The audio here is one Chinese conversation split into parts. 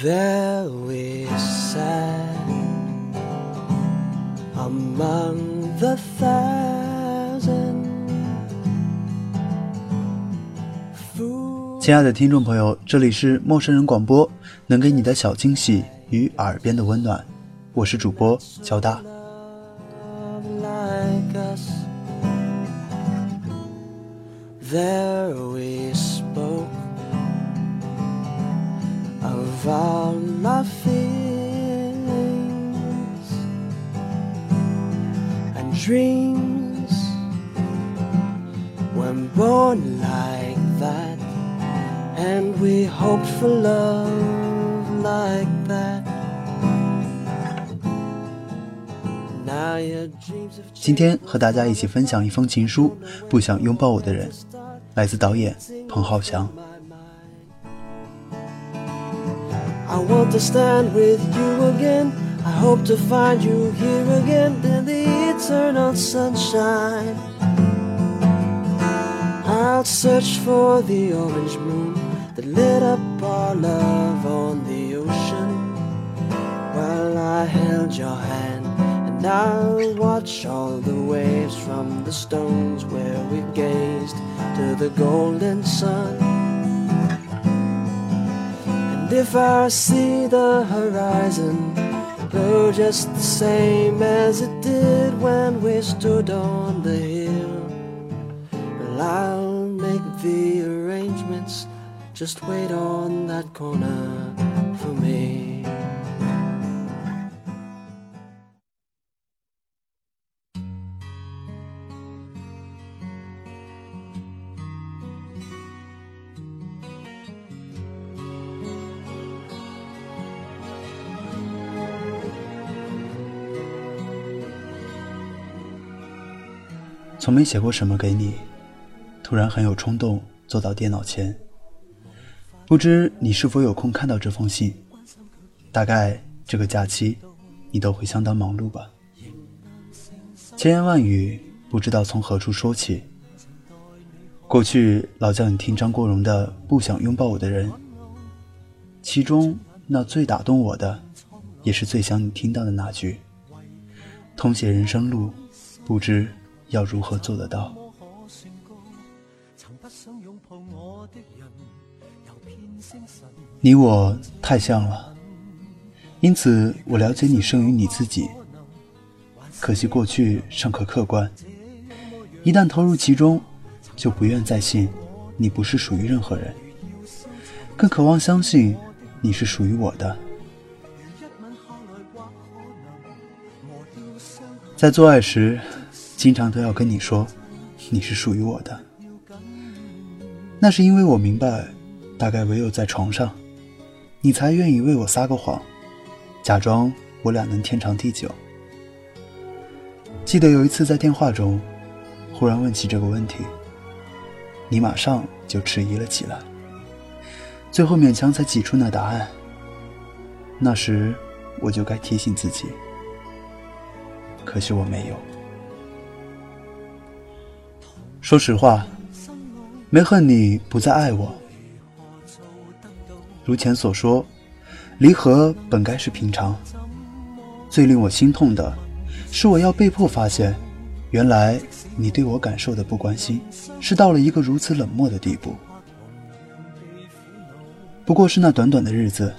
There we sat among the thousand 亲爱的听众朋友，这里是陌生人广播，能给你的小惊喜与耳边的温暖，我是主播乔大。There we of all my feelings and dreams when born like that, and we hoped for love like that. Now your dreams have 今天和大家一起分享一封情书，不想拥抱我的人，来自导演彭浩翔。I want to stand with you again. I hope to find you here again in the eternal sunshine. I'll search for the orange moon that lit up our love on the ocean. While I held your hand, and I'll watch all the waves from the stones where we gazed to the golden sun. If I see the horizon go just the same as it did when we stood on the hill, well, I'll make the arrangements. Just wait on that corner for me. 从没写过什么给你，突然很有冲动坐到电脑前。不知你是否有空看到这封信？大概这个假期，你都会相当忙碌吧。千言万语，不知道从何处说起。过去老叫你听张国荣的《不想拥抱我的人》，其中那最打动我的，也是最想你听到的那句：“通写人生路，不知。”要如何做得到？你我太像了，因此我了解你胜于你自己。可惜过去尚可客观，一旦投入其中，就不愿再信你不是属于任何人，更渴望相信你是属于我的。在做爱时。经常都要跟你说，你是属于我的。那是因为我明白，大概唯有在床上，你才愿意为我撒个谎，假装我俩能天长地久。记得有一次在电话中，忽然问起这个问题，你马上就迟疑了起来，最后勉强才挤出那答案。那时我就该提醒自己，可惜我没有。说实话，没恨你不再爱我。如前所说，离合本该是平常。最令我心痛的，是我要被迫发现，原来你对我感受的不关心，是到了一个如此冷漠的地步。不过是那短短的日子，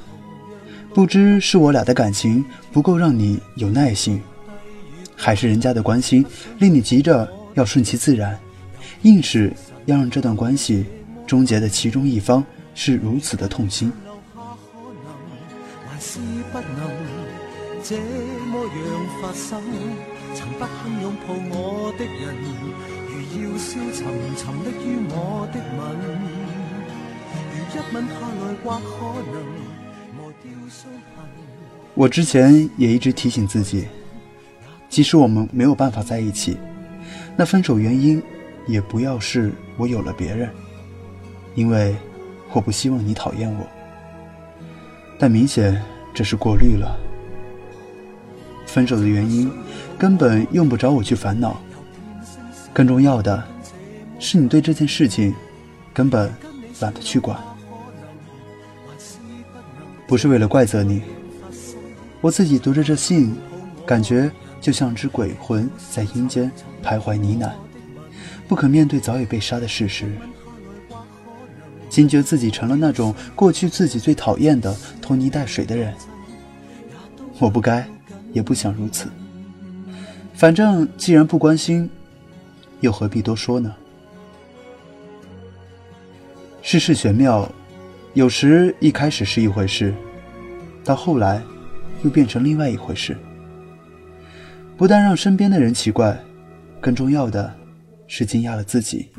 不知是我俩的感情不够让你有耐心，还是人家的关心令你急着要顺其自然。硬是要让这段关系终结的其中一方是如此的痛心。我之前也一直提醒自己，即使我们没有办法在一起，那分手原因。也不要是我有了别人，因为我不希望你讨厌我。但明显这是过滤了。分手的原因根本用不着我去烦恼，更重要的是你对这件事情根本懒得去管。不是为了怪责你，我自己读着这信，感觉就像只鬼魂在阴间徘徊呢喃，不可面对早已被杀的事实。惊觉自己成了那种过去自己最讨厌的拖泥带水的人，我不该，也不想如此。反正既然不关心，又何必多说呢？世事玄妙，有时一开始是一回事，到后来又变成另外一回事。不但让身边的人奇怪，更重要的是惊讶了自己。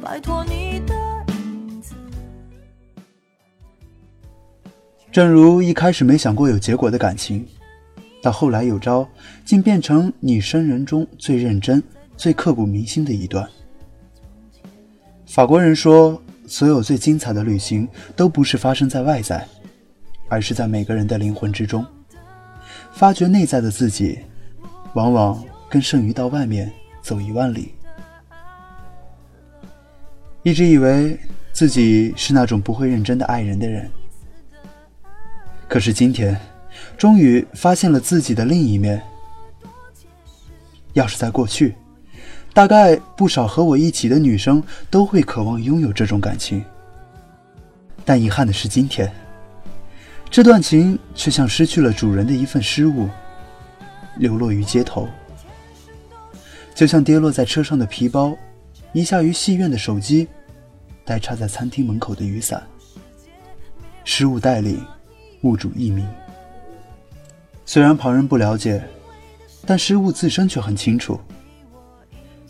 摆脱你的影子。正如一开始没想过有结果的感情，到后来有招，竟变成你生人中最认真、最刻骨铭心的一段。法国人说，所有最精彩的旅行都不是发生在外在，而是在每个人的灵魂之中。发掘内在的自己，往往更胜于到外面走一万里。一直以为自己是那种不会认真的爱人的人。可是今天，终于发现了自己的另一面。要是在过去，大概不少和我一起的女生都会渴望拥有这种感情。但遗憾的是，今天这段情却像失去了主人的一份失物，流落于街头，就像跌落在车上的皮包，遗下于戏院的手机，待插在餐厅门口的雨伞。失物带领。物主一名。虽然旁人不了解，但失物自身却很清楚。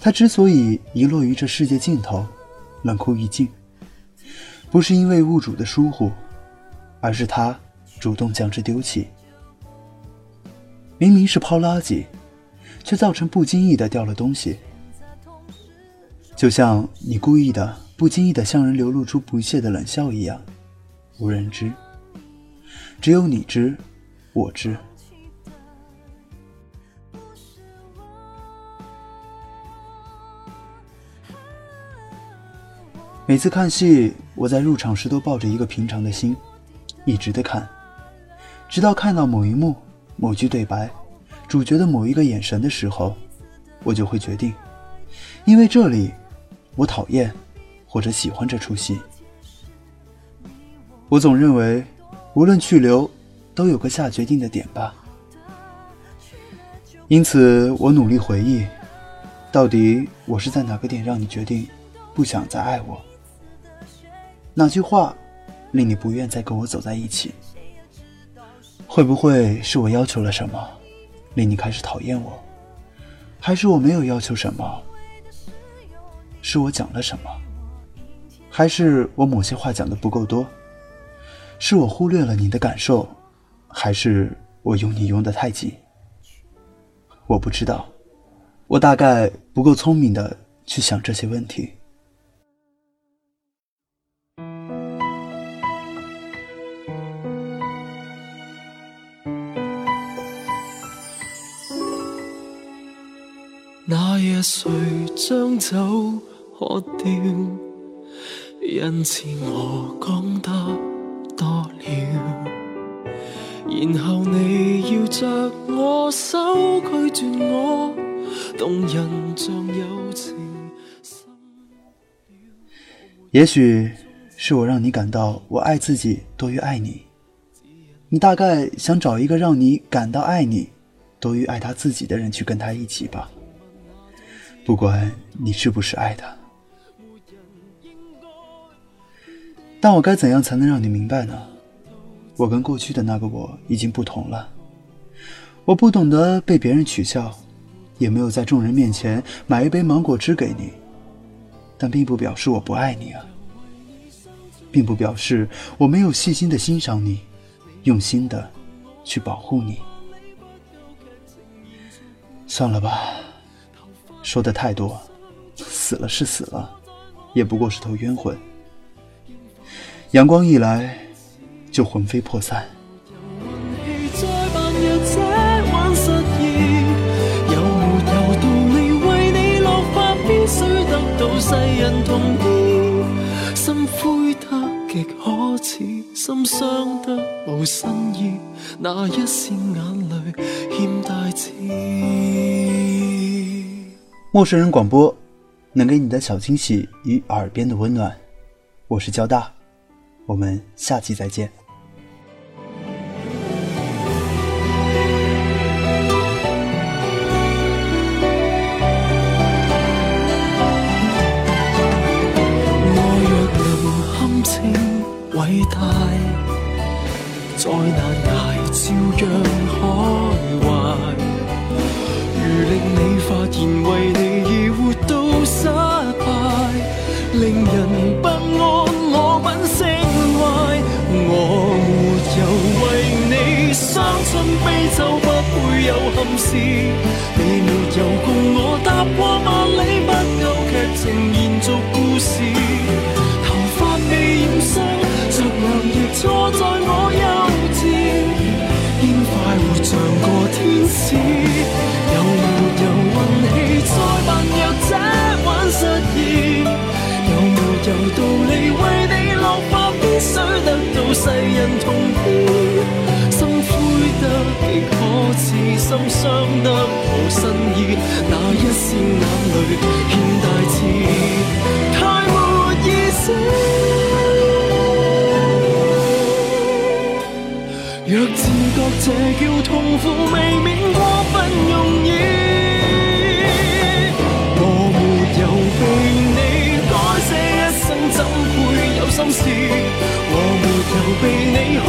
他之所以遗落于这世界尽头，冷酷欲尽，不是因为物主的疏忽，而是他主动将之丢弃。明明是抛垃圾，却造成不经意的掉了东西。就像你故意的、不经意的向人流露出不屑的冷笑一样，无人知。只有你知，我知。每次看戏，我在入场时都抱着一个平常的心，一直的看，直到看到某一幕、某句对白、主角的某一个眼神的时候，我就会决定，因为这里，我讨厌或者喜欢这出戏。我总认为。无论去留，都有个下决定的点吧。因此，我努力回忆，到底我是在哪个点让你决定不想再爱我？哪句话令你不愿再跟我走在一起？会不会是我要求了什么，令你开始讨厌我？还是我没有要求什么？是我讲了什么？还是我某些话讲的不够多？是我忽略了你的感受？还是我用你用的太急？我不知道，我大概不够聪明的去想这些问题。那夜谁将走？喝掉？因此我讲得多了，然后你要着我手拒绝我，动人像友情。也许是我让你感到我爱自己多于爱你，你大概想找一个让你感到爱你多于爱他自己的人去跟他一起吧。不管你是不是爱他，但我该怎样才能让你明白呢？我跟过去的那个我已经不同了，我不懂得被别人取笑，也没有在众人面前买一杯芒果汁给你。但并不表示我不爱你啊，并不表示我没有细心的欣赏你，用心的去保护你。算了吧，说的太多，死了是死了，也不过是头冤魂。阳光一来，就魂飞魄散。世人同意，心灰得极可耻，心伤得无新意，那一线眼泪欠大志。陌生人广播，能给你的小惊喜与耳边的温暖。我是交大，我们下期再见。我若能堪称伟大，再难挨照样开怀。如令你发现为你而活悲秋，不会有憾事。你没有共我踏过万里，不够剧情延续这叫痛苦，未免过分容易。我没有被你改写一生，怎会有心事？我没有被你害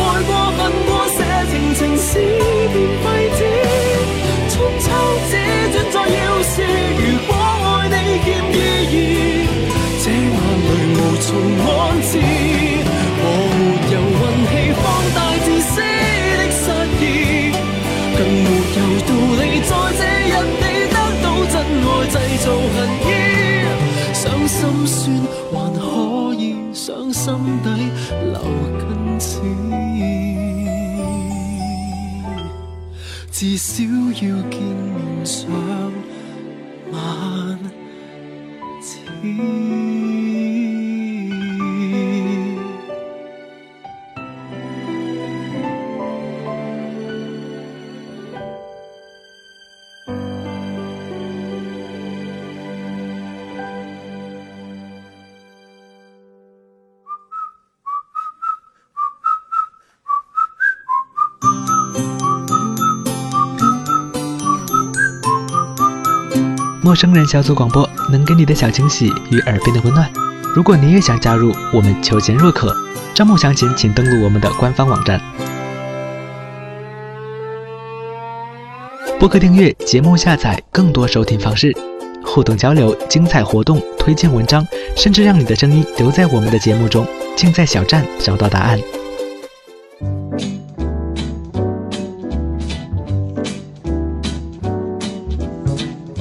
至少要见面上万次。陌生人小组广播能给你的小惊喜与耳边的温暖。如果你也想加入，我们求贤若渴。招募详情，请登录我们的官方网站。播客订阅、节目下载、更多收听方式、互动交流、精彩活动、推荐文章，甚至让你的声音留在我们的节目中，尽在小站找到答案。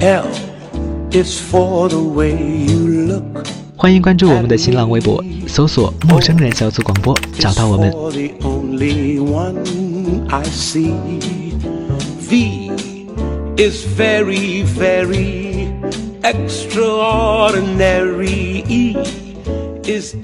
L 欢迎关注我们的新浪微博，搜索“陌生人小组广播”，找到我们。V is